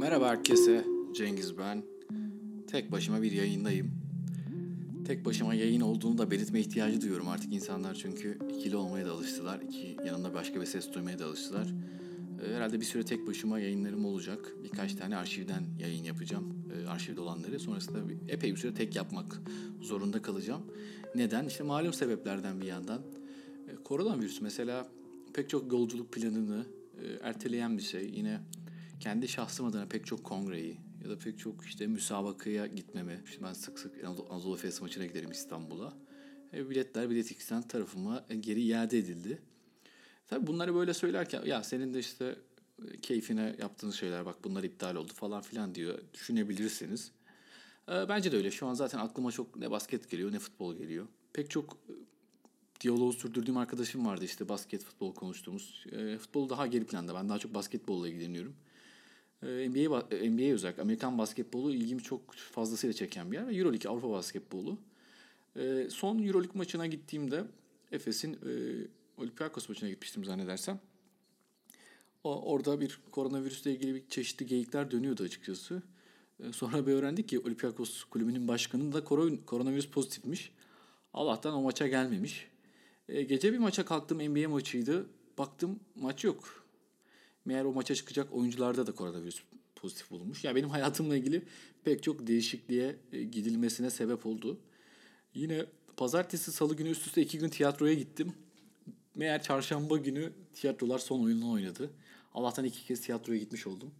Merhaba herkese, Cengiz ben. Tek başıma bir yayındayım. Tek başıma yayın olduğunu da belirtme ihtiyacı duyuyorum artık insanlar çünkü ikili olmaya da alıştılar. İki yanında başka bir ses duymaya da alıştılar. Ee, herhalde bir süre tek başıma yayınlarım olacak. Birkaç tane arşivden yayın yapacağım. Ee, arşivde olanları. Sonrasında epey bir süre tek yapmak zorunda kalacağım. Neden? İşte malum sebeplerden bir yandan. Ee, koronavirüs mesela pek çok yolculuk planını e, erteleyen bir şey. Yine kendi şahsım adına pek çok kongreyi ya da pek çok işte müsabakaya gitmemi. İşte ben sık sık Anadolu Efes maçına giderim İstanbul'a. E, biletler Bilet X'ten tarafıma geri iade edildi. Tabii bunları böyle söylerken ya senin de işte e, keyfine yaptığın şeyler bak bunlar iptal oldu falan filan diyor düşünebilirsiniz. E, bence de öyle. Şu an zaten aklıma çok ne basket geliyor ne futbol geliyor. Pek çok e, diyaloğu sürdürdüğüm arkadaşım vardı işte basket futbol konuştuğumuz. E, futbol daha geri planda. Ben daha çok basketbolla ilgileniyorum. NBA, NBA özellikle Amerikan basketbolu ilgimi çok fazlasıyla çeken bir yer. Euroleague Avrupa basketbolu. E, son Euroleague maçına gittiğimde Efes'in e, Olympiakos maçına gitmiştim zannedersem. Orada bir koronavirüsle ilgili bir çeşitli geyikler dönüyordu açıkçası. E, sonra bir öğrendik ki Olympiakos kulübünün başkanı da koronavirüs pozitifmiş. Allah'tan o maça gelmemiş. E, gece bir maça kalktım NBA maçıydı. Baktım maç yok. Meğer o maça çıkacak oyuncularda da koronavirüs pozitif bulunmuş. Yani benim hayatımla ilgili pek çok değişikliğe e, gidilmesine sebep oldu. Yine pazartesi, salı günü üst üste iki gün tiyatroya gittim. Meğer çarşamba günü tiyatrolar son oyununu oynadı. Allah'tan iki kez tiyatroya gitmiş oldum.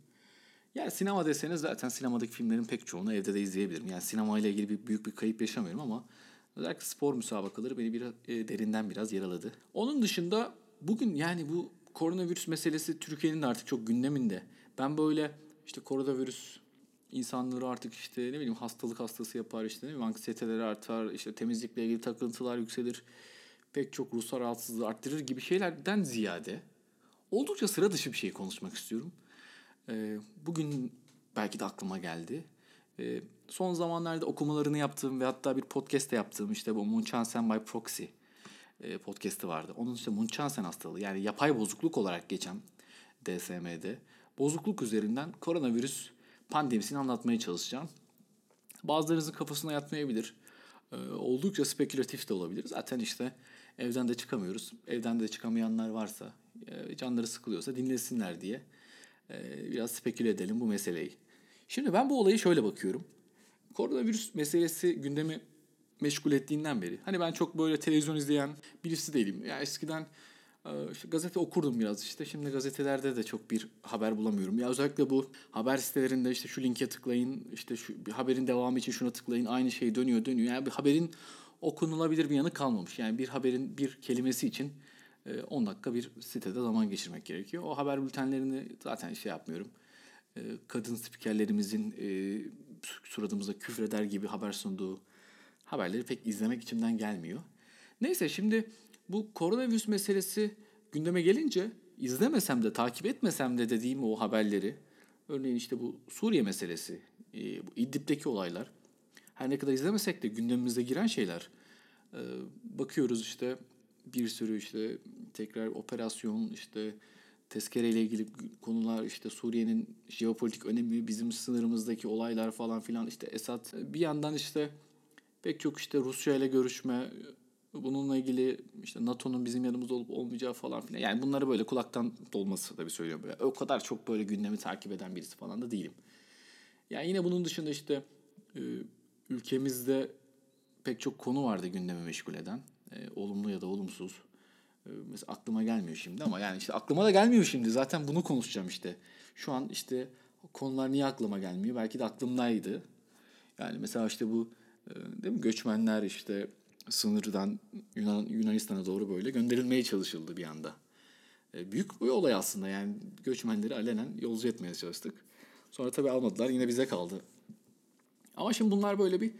Yani sinema deseniz zaten sinemadaki filmlerin pek çoğunu evde de izleyebilirim. Yani sinema ile ilgili bir, büyük bir kayıp yaşamıyorum ama özellikle spor müsabakaları beni biraz e, derinden biraz yaraladı. Onun dışında bugün yani bu koronavirüs meselesi Türkiye'nin de artık çok gündeminde. Ben böyle işte koronavirüs insanları artık işte ne bileyim hastalık hastası yapar işte ne bileyim artar işte temizlikle ilgili takıntılar yükselir pek çok ruhsal rahatsızlığı arttırır gibi şeylerden ziyade oldukça sıra dışı bir şey konuşmak istiyorum. Ee, bugün belki de aklıma geldi. Ee, son zamanlarda okumalarını yaptığım ve hatta bir podcast de yaptığım işte bu Munchausen by Proxy podcast'i vardı. Onun işte Munchausen hastalığı yani yapay bozukluk olarak geçen DSM'de bozukluk üzerinden koronavirüs pandemisini anlatmaya çalışacağım. Bazılarınızın kafasına yatmayabilir. Ee, oldukça spekülatif de olabilir. Zaten işte evden de çıkamıyoruz. Evden de çıkamayanlar varsa, e, canları sıkılıyorsa dinlesinler diye e, biraz speküle edelim bu meseleyi. Şimdi ben bu olayı şöyle bakıyorum. Koronavirüs meselesi gündemi meşgul ettiğinden beri. Hani ben çok böyle televizyon izleyen birisi değilim. Ya eskiden e, işte gazete okurdum biraz işte. Şimdi gazetelerde de çok bir haber bulamıyorum. Ya özellikle bu haber sitelerinde işte şu linke tıklayın, işte şu bir haberin devamı için şuna tıklayın. Aynı şey dönüyor, dönüyor. Yani bir haberin okunulabilir bir yanı kalmamış. Yani bir haberin bir kelimesi için 10 dakika bir sitede zaman geçirmek gerekiyor. O haber bültenlerini zaten şey yapmıyorum. E, kadın spikerlerimizin suratımıza küfreder gibi haber sunduğu haberleri pek izlemek içimden gelmiyor. Neyse şimdi bu koronavirüs meselesi gündeme gelince izlemesem de takip etmesem de dediğim o haberleri örneğin işte bu Suriye meselesi, e, bu İdlib'deki olaylar her ne kadar izlemesek de gündemimize giren şeyler. E, bakıyoruz işte bir sürü işte tekrar operasyon işte tezkereyle ilgili konular işte Suriye'nin jeopolitik önemi, bizim sınırımızdaki olaylar falan filan işte Esad bir yandan işte Pek çok işte Rusya ile görüşme, bununla ilgili işte NATO'nun bizim yanımızda olup olmayacağı falan filan. Yani bunları böyle kulaktan dolması tabii söylüyorum. Yani o kadar çok böyle gündemi takip eden birisi falan da değilim. Yani yine bunun dışında işte e, ülkemizde pek çok konu vardı gündemi meşgul eden. E, olumlu ya da olumsuz. E, mesela aklıma gelmiyor şimdi ama yani işte aklıma da gelmiyor şimdi. Zaten bunu konuşacağım işte. Şu an işte konular niye aklıma gelmiyor? Belki de aklımdaydı. Yani mesela işte bu değil mi? Göçmenler işte sınırdan Yunan, Yunanistan'a doğru böyle gönderilmeye çalışıldı bir anda. E, büyük bir olay aslında yani göçmenleri alenen yolcu etmeye çalıştık. Sonra tabii almadılar yine bize kaldı. Ama şimdi bunlar böyle bir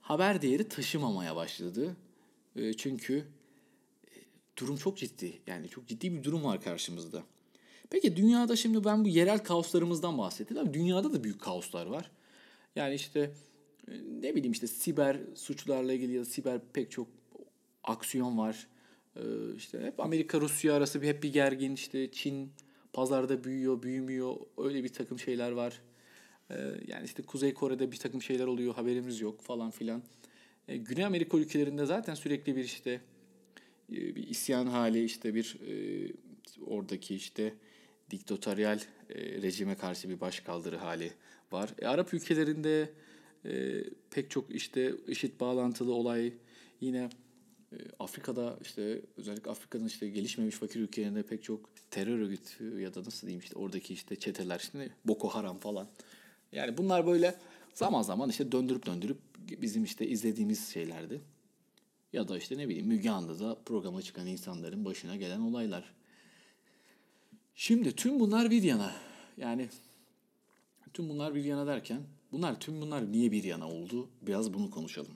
haber değeri taşımamaya başladı. E, çünkü e, durum çok ciddi. Yani çok ciddi bir durum var karşımızda. Peki dünyada şimdi ben bu yerel kaoslarımızdan bahsettim. Dünyada da büyük kaoslar var. Yani işte ne bileyim işte siber suçlarla ilgili ya da siber pek çok aksiyon var. Ee, işte hep Amerika Rusya arası bir hep bir gergin işte Çin pazarda büyüyor, büyümüyor. Öyle bir takım şeyler var. E, yani işte Kuzey Kore'de bir takım şeyler oluyor, haberimiz yok falan filan. E, Güney Amerika ülkelerinde zaten sürekli bir işte e, bir isyan hali, işte bir e, oradaki işte diktatöryal e, rejime karşı bir başkaldırı hali var. E, Arap ülkelerinde e, pek çok işte eşit bağlantılı olay yine e, Afrika'da işte özellikle Afrika'nın işte gelişmemiş fakir ülkelerinde pek çok terör örgütü ya da nasıl diyeyim işte oradaki işte çeteler işte Boko Haram falan. Yani bunlar böyle zaman zaman işte döndürüp döndürüp bizim işte izlediğimiz şeylerdi. Ya da işte ne bileyim Müge Anlı'da programa çıkan insanların başına gelen olaylar. Şimdi tüm bunlar bir yana. Yani tüm bunlar bir yana derken bunlar tüm bunlar niye bir yana oldu? Biraz bunu konuşalım.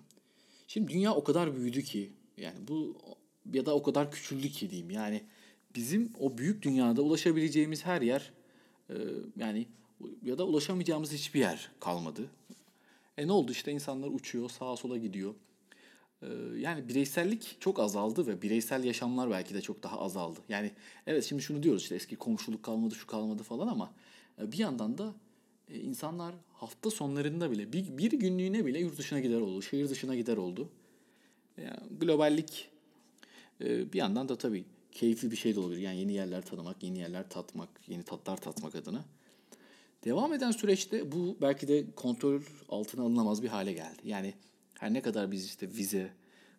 Şimdi dünya o kadar büyüdü ki yani bu ya da o kadar küçüldü ki diyeyim. Yani bizim o büyük dünyada ulaşabileceğimiz her yer e, yani ya da ulaşamayacağımız hiçbir yer kalmadı. E ne oldu işte insanlar uçuyor, sağa sola gidiyor. E, yani bireysellik çok azaldı ve bireysel yaşamlar belki de çok daha azaldı. Yani evet şimdi şunu diyoruz işte eski komşuluk kalmadı, şu kalmadı falan ama e, bir yandan da e, insanlar hafta sonlarında bile bir, bir günlüğüne bile yurt dışına gider oldu, şehir dışına gider oldu. Yani globallik e, bir yandan da tabii keyifli bir şey de olabilir. Yani yeni yerler tanımak, yeni yerler tatmak, yeni tatlar tatmak adına. Devam eden süreçte bu belki de kontrol altına alınamaz bir hale geldi. Yani her ne kadar biz işte vize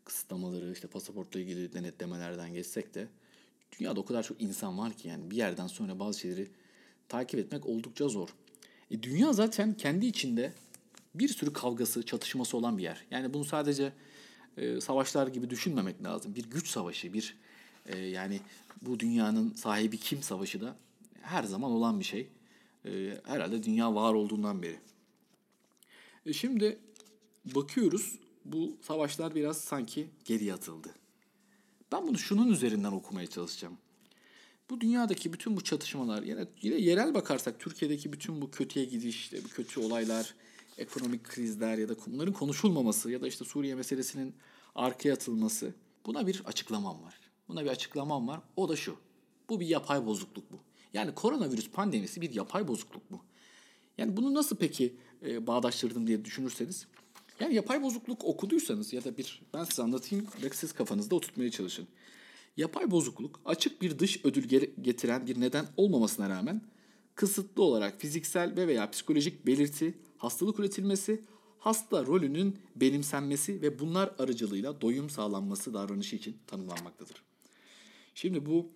kısıtlamaları, işte pasaportla ilgili denetlemelerden geçsek de dünyada o kadar çok insan var ki yani bir yerden sonra bazı şeyleri takip etmek oldukça zor. E, dünya zaten kendi içinde bir sürü kavgası, çatışması olan bir yer. Yani bunu sadece e, savaşlar gibi düşünmemek lazım. Bir güç savaşı, bir e, yani bu dünyanın sahibi kim savaşı da her zaman olan bir şey. E, herhalde dünya var olduğundan beri. E, şimdi bakıyoruz bu savaşlar biraz sanki geri atıldı. Ben bunu şunun üzerinden okumaya çalışacağım. Bu dünyadaki bütün bu çatışmalar, yine, yine yerel bakarsak Türkiye'deki bütün bu kötüye gidiş, işte bu kötü olaylar, ekonomik krizler ya da bunların konuşulmaması ya da işte Suriye meselesinin arkaya atılması. Buna bir açıklamam var. Buna bir açıklamam var. O da şu. Bu bir yapay bozukluk bu. Yani koronavirüs pandemisi bir yapay bozukluk bu. Yani bunu nasıl peki e, bağdaştırdım diye düşünürseniz. Yani yapay bozukluk okuduysanız ya da bir ben size anlatayım ve siz kafanızda oturtmaya çalışın. Yapay bozukluk açık bir dış ödül getiren bir neden olmamasına rağmen kısıtlı olarak fiziksel ve veya psikolojik belirti, hastalık üretilmesi, hasta rolünün benimsenmesi ve bunlar aracılığıyla doyum sağlanması davranışı için tanımlanmaktadır. Şimdi bu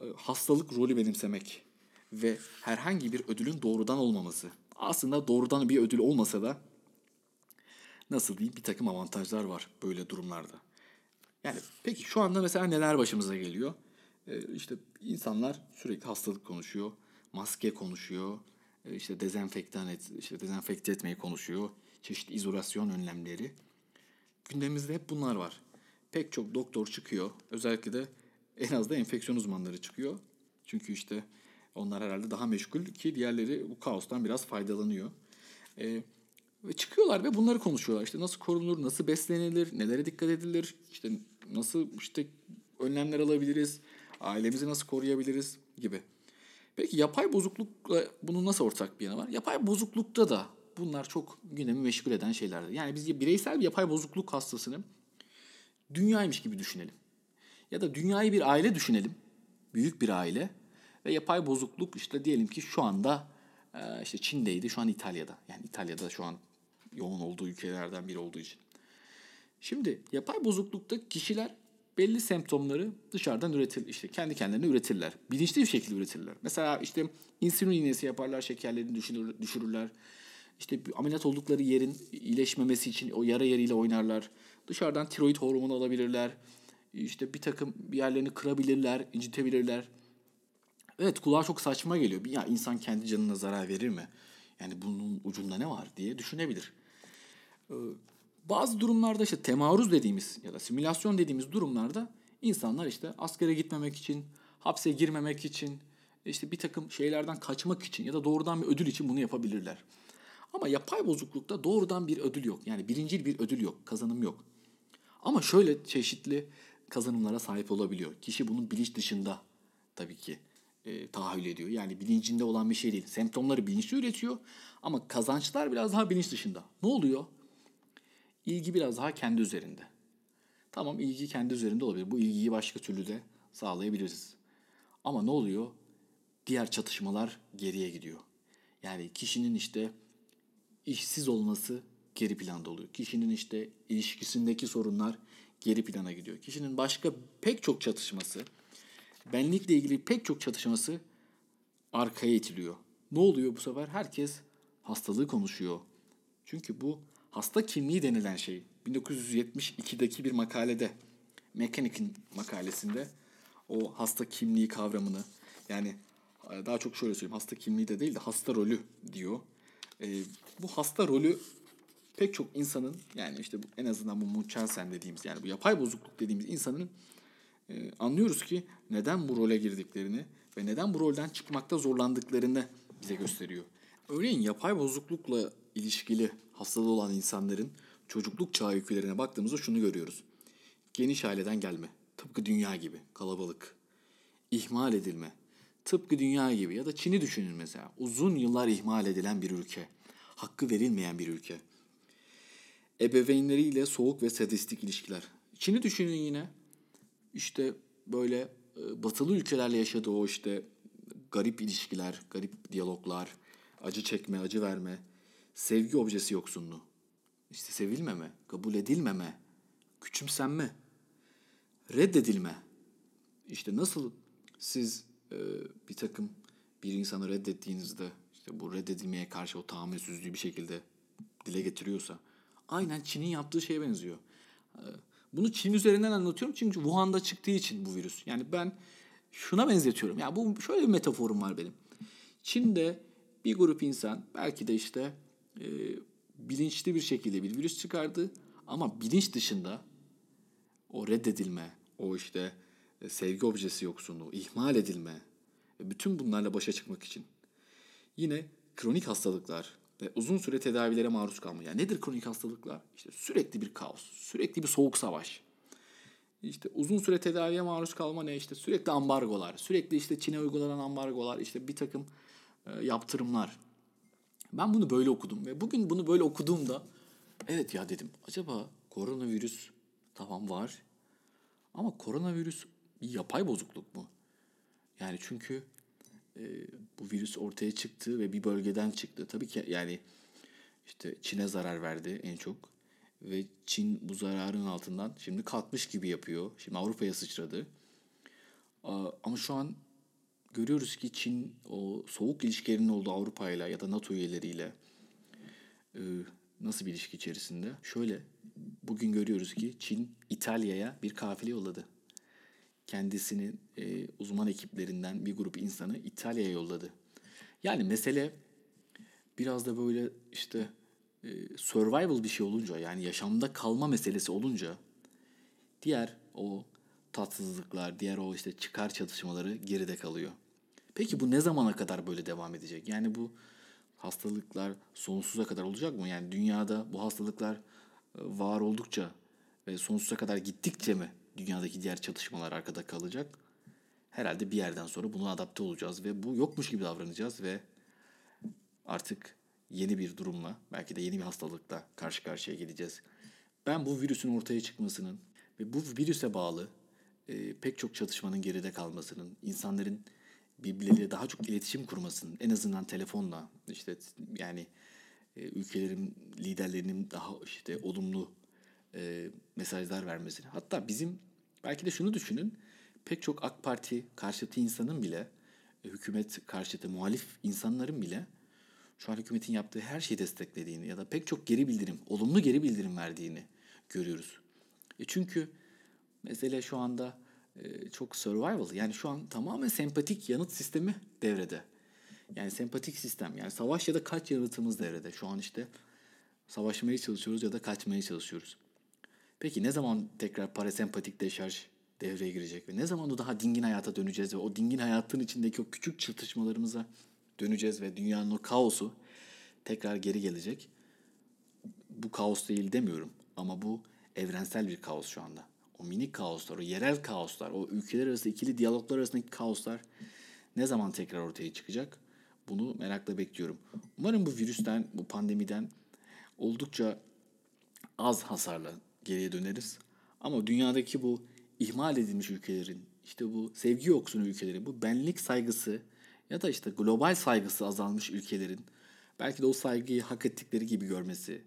e, hastalık rolü benimsemek ve herhangi bir ödülün doğrudan olmaması. Aslında doğrudan bir ödül olmasa da nasıl diyeyim bir takım avantajlar var böyle durumlarda. Yani peki şu anda mesela neler başımıza geliyor? Ee, işte insanlar sürekli hastalık konuşuyor, maske konuşuyor, e, işte dezenfektan et, işte dezenfekte etmeyi konuşuyor, çeşitli izolasyon önlemleri. Gündemimizde hep bunlar var. Pek çok doktor çıkıyor, özellikle de en az da enfeksiyon uzmanları çıkıyor. Çünkü işte onlar herhalde daha meşgul ki diğerleri bu kaostan biraz faydalanıyor. Ee, ve çıkıyorlar ve bunları konuşuyorlar. İşte nasıl korunur, nasıl beslenilir, nelere dikkat edilir, işte nasıl işte önlemler alabiliriz, ailemizi nasıl koruyabiliriz gibi. Peki yapay bozuklukla bunun nasıl ortak bir yanı var? Yapay bozuklukta da bunlar çok gündemi meşgul eden şeylerdir. Yani biz bireysel bir yapay bozukluk hastasını dünyaymış gibi düşünelim. Ya da dünyayı bir aile düşünelim. Büyük bir aile. Ve yapay bozukluk işte diyelim ki şu anda işte Çin'deydi, şu an İtalya'da. Yani İtalya'da şu an yoğun olduğu ülkelerden biri olduğu için. Şimdi yapay bozuklukta kişiler belli semptomları dışarıdan üretir, işte kendi kendilerine üretirler. Bilinçli bir şekilde üretirler. Mesela işte insülin iğnesi yaparlar, şekerlerini düşürür, düşürürler. İşte ameliyat oldukları yerin iyileşmemesi için o yara yeriyle oynarlar. Dışarıdan tiroid hormonu alabilirler. İşte bir takım yerlerini kırabilirler, incitebilirler. Evet kulağa çok saçma geliyor. Ya insan kendi canına zarar verir mi? Yani bunun ucunda ne var diye düşünebilir. Ee, bazı durumlarda işte temaruz dediğimiz ya da simülasyon dediğimiz durumlarda insanlar işte askere gitmemek için, hapse girmemek için, işte bir takım şeylerden kaçmak için ya da doğrudan bir ödül için bunu yapabilirler. Ama yapay bozuklukta doğrudan bir ödül yok. Yani birincil bir ödül yok, kazanım yok. Ama şöyle çeşitli kazanımlara sahip olabiliyor. Kişi bunun bilinç dışında tabii ki e, tahayyül ediyor. Yani bilincinde olan bir şey değil. Semptomları bilinçli üretiyor ama kazançlar biraz daha bilinç dışında. Ne oluyor? İlgi biraz daha kendi üzerinde. Tamam ilgi kendi üzerinde olabilir. Bu ilgiyi başka türlü de sağlayabiliriz. Ama ne oluyor? Diğer çatışmalar geriye gidiyor. Yani kişinin işte işsiz olması geri planda oluyor. Kişinin işte ilişkisindeki sorunlar geri plana gidiyor. Kişinin başka pek çok çatışması, benlikle ilgili pek çok çatışması arkaya itiliyor. Ne oluyor bu sefer? Herkes hastalığı konuşuyor. Çünkü bu hasta kimliği denilen şey 1972'deki bir makalede Mechanic'in makalesinde o hasta kimliği kavramını yani daha çok şöyle söyleyeyim hasta kimliği de değil de hasta rolü diyor. E, bu hasta rolü pek çok insanın yani işte bu, en azından bu Munchausen dediğimiz yani bu yapay bozukluk dediğimiz insanın e, anlıyoruz ki neden bu role girdiklerini ve neden bu rolden çıkmakta zorlandıklarını bize gösteriyor. Örneğin yapay bozuklukla ilişkili hastalığı olan insanların çocukluk çağı öykülerine baktığımızda şunu görüyoruz. Geniş aileden gelme, tıpkı dünya gibi, kalabalık, ihmal edilme, tıpkı dünya gibi ya da Çin'i düşünün mesela. Uzun yıllar ihmal edilen bir ülke, hakkı verilmeyen bir ülke. Ebeveynleriyle soğuk ve sadistik ilişkiler. Çin'i düşünün yine. İşte böyle e, batılı ülkelerle yaşadığı o işte garip ilişkiler, garip diyaloglar, acı çekme, acı verme, sevgi objesi yoksunluğu. İşte sevilmeme, kabul edilmeme, küçümsenme, reddedilme. İşte nasıl siz e, bir takım bir insanı reddettiğinizde işte bu reddedilmeye karşı o tahammülsüzlüğü bir şekilde dile getiriyorsa aynen Çin'in yaptığı şeye benziyor. E, bunu Çin üzerinden anlatıyorum çünkü Wuhan'da çıktığı için bu virüs. Yani ben şuna benzetiyorum. Ya yani bu şöyle bir metaforum var benim. Çin'de bir grup insan belki de işte e, bilinçli bir şekilde bir virüs çıkardı ama bilinç dışında o reddedilme, o işte e, sevgi objesi yoksunluğu, ihmal edilme, e, bütün bunlarla başa çıkmak için yine kronik hastalıklar ve uzun süre tedavilere maruz kalma. Yani nedir kronik hastalıklar? İşte sürekli bir kaos, sürekli bir soğuk savaş. İşte uzun süre tedaviye maruz kalma ne? İşte sürekli ambargolar, sürekli işte Çin'e uygulanan ambargolar, işte bir takım e, yaptırımlar. Ben bunu böyle okudum ve bugün bunu böyle okuduğumda evet ya dedim acaba koronavirüs tamam var ama koronavirüs yapay bozukluk mu? Yani çünkü e, bu virüs ortaya çıktı ve bir bölgeden çıktı. Tabii ki yani işte Çin'e zarar verdi en çok ve Çin bu zararın altından şimdi kalkmış gibi yapıyor. Şimdi Avrupa'ya sıçradı. Ama şu an görüyoruz ki Çin o soğuk ilişkilerinin olduğu Avrupa ile ya da NATO üyeleriyle e, nasıl bir ilişki içerisinde? Şöyle bugün görüyoruz ki Çin İtalya'ya bir kafile yolladı. Kendisinin e, uzman ekiplerinden bir grup insanı İtalya'ya yolladı. Yani mesele biraz da böyle işte e, survival bir şey olunca yani yaşamda kalma meselesi olunca diğer o tatsızlıklar, diğer o işte çıkar çatışmaları geride kalıyor. Peki bu ne zamana kadar böyle devam edecek? Yani bu hastalıklar sonsuza kadar olacak mı? Yani dünyada bu hastalıklar e, var oldukça ve sonsuza kadar gittikçe mi dünyadaki diğer çatışmalar arkada kalacak? Herhalde bir yerden sonra buna adapte olacağız ve bu yokmuş gibi davranacağız ve artık yeni bir durumla belki de yeni bir hastalıkla karşı karşıya geleceğiz. Ben bu virüsün ortaya çıkmasının ve bu virüse bağlı e, pek çok çatışmanın geride kalmasının, insanların birbirleriyle daha çok iletişim kurmasının en azından telefonla işte yani e, ülkelerin liderlerinin daha işte olumlu e, mesajlar vermesini. Hatta bizim belki de şunu düşünün pek çok AK Parti karşıtı insanın bile e, hükümet karşıtı muhalif insanların bile şu an hükümetin yaptığı her şeyi desteklediğini ya da pek çok geri bildirim, olumlu geri bildirim verdiğini görüyoruz. E çünkü mesele şu anda çok survival. Yani şu an tamamen sempatik yanıt sistemi devrede. Yani sempatik sistem. Yani savaş ya da kaç yanıtımız devrede. Şu an işte savaşmaya çalışıyoruz ya da kaçmaya çalışıyoruz. Peki ne zaman tekrar parasempatik deşarj devreye girecek ve ne zaman o daha dingin hayata döneceğiz ve o dingin hayatın içindeki o küçük çatışmalarımıza döneceğiz ve dünyanın o kaosu tekrar geri gelecek. Bu kaos değil demiyorum ama bu evrensel bir kaos şu anda o minik kaoslar, o yerel kaoslar, o ülkeler arası ikili diyaloglar arasındaki kaoslar ne zaman tekrar ortaya çıkacak? Bunu merakla bekliyorum. Umarım bu virüsten, bu pandemiden oldukça az hasarla geriye döneriz. Ama dünyadaki bu ihmal edilmiş ülkelerin, işte bu sevgi yoksun ülkelerin, bu benlik saygısı ya da işte global saygısı azalmış ülkelerin belki de o saygıyı hak ettikleri gibi görmesi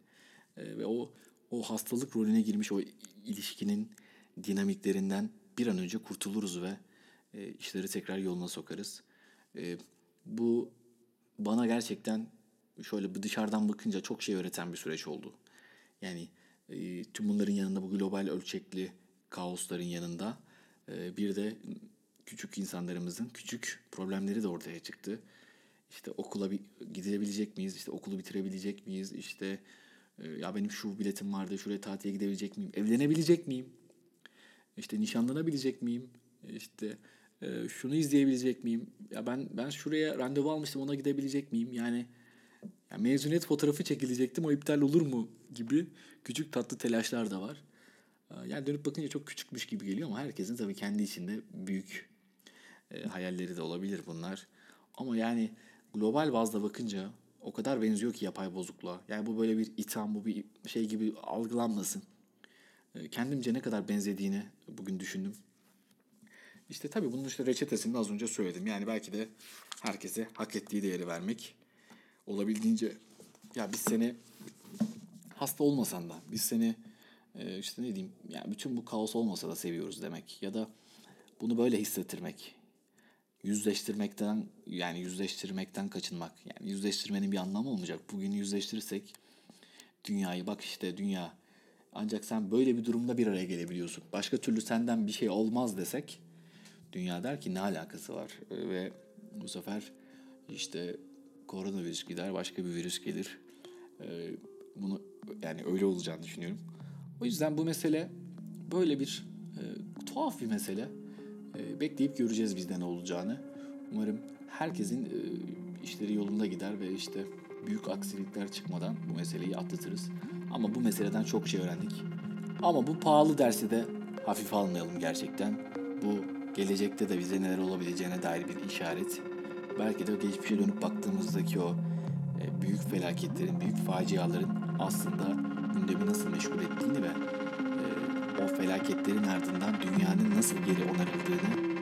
e, ve o o hastalık rolüne girmiş o ilişkinin dinamiklerinden bir an önce kurtuluruz ve e, işleri tekrar yoluna sokarız. E, bu bana gerçekten şöyle bir dışarıdan bakınca çok şey öğreten bir süreç oldu. Yani e, tüm bunların yanında bu global ölçekli kaosların yanında e, bir de küçük insanlarımızın küçük problemleri de ortaya çıktı. İşte okula bir, gidebilecek miyiz? İşte okulu bitirebilecek miyiz? İşte e, ya benim şu biletim vardı, şuraya tatile gidebilecek miyim? Evlenebilecek miyim? İşte nişanlanabilecek miyim? İşte e, şunu izleyebilecek miyim? Ya ben ben şuraya randevu almıştım ona gidebilecek miyim? Yani ya mezuniyet fotoğrafı çekilecektim o iptal olur mu gibi küçük tatlı telaşlar da var. Yani dönüp bakınca çok küçükmüş gibi geliyor ama herkesin tabii kendi içinde büyük e, hayalleri de olabilir bunlar. Ama yani global bazda bakınca o kadar benziyor ki yapay bozukluğa. Yani bu böyle bir itham, bu bir şey gibi algılanmasın. E, kendimce ne kadar benzediğini bugün düşündüm. İşte tabii bunun işte reçetesini az önce söyledim. Yani belki de herkese hak ettiği değeri vermek. Olabildiğince ya biz seni hasta olmasan da biz seni e, işte ne diyeyim yani bütün bu kaos olmasa da seviyoruz demek. Ya da bunu böyle hissettirmek. Yüzleştirmekten yani yüzleştirmekten kaçınmak. Yani yüzleştirmenin bir anlamı olmayacak. Bugün yüzleştirirsek dünyayı bak işte dünya ancak sen böyle bir durumda bir araya gelebiliyorsun. Başka türlü senden bir şey olmaz desek dünya der ki ne alakası var ve bu sefer işte koronavirüs gider başka bir virüs gelir. E, bunu yani öyle olacağını düşünüyorum. O yüzden bu mesele böyle bir e, tuhaf bir mesele. E, bekleyip göreceğiz bizde ne olacağını. Umarım herkesin e, işleri yolunda gider ve işte büyük aksilikler çıkmadan bu meseleyi atlatırız. Ama bu meseleden çok şey öğrendik. Ama bu pahalı dersi de hafife almayalım gerçekten. Bu gelecekte de bize neler olabileceğine dair bir işaret. Belki de geçmişe dönüp baktığımızdaki o e, büyük felaketlerin, büyük faciaların aslında gündemi nasıl meşgul ettiğini ve e, o felaketlerin ardından dünyanın nasıl geri onarıldığını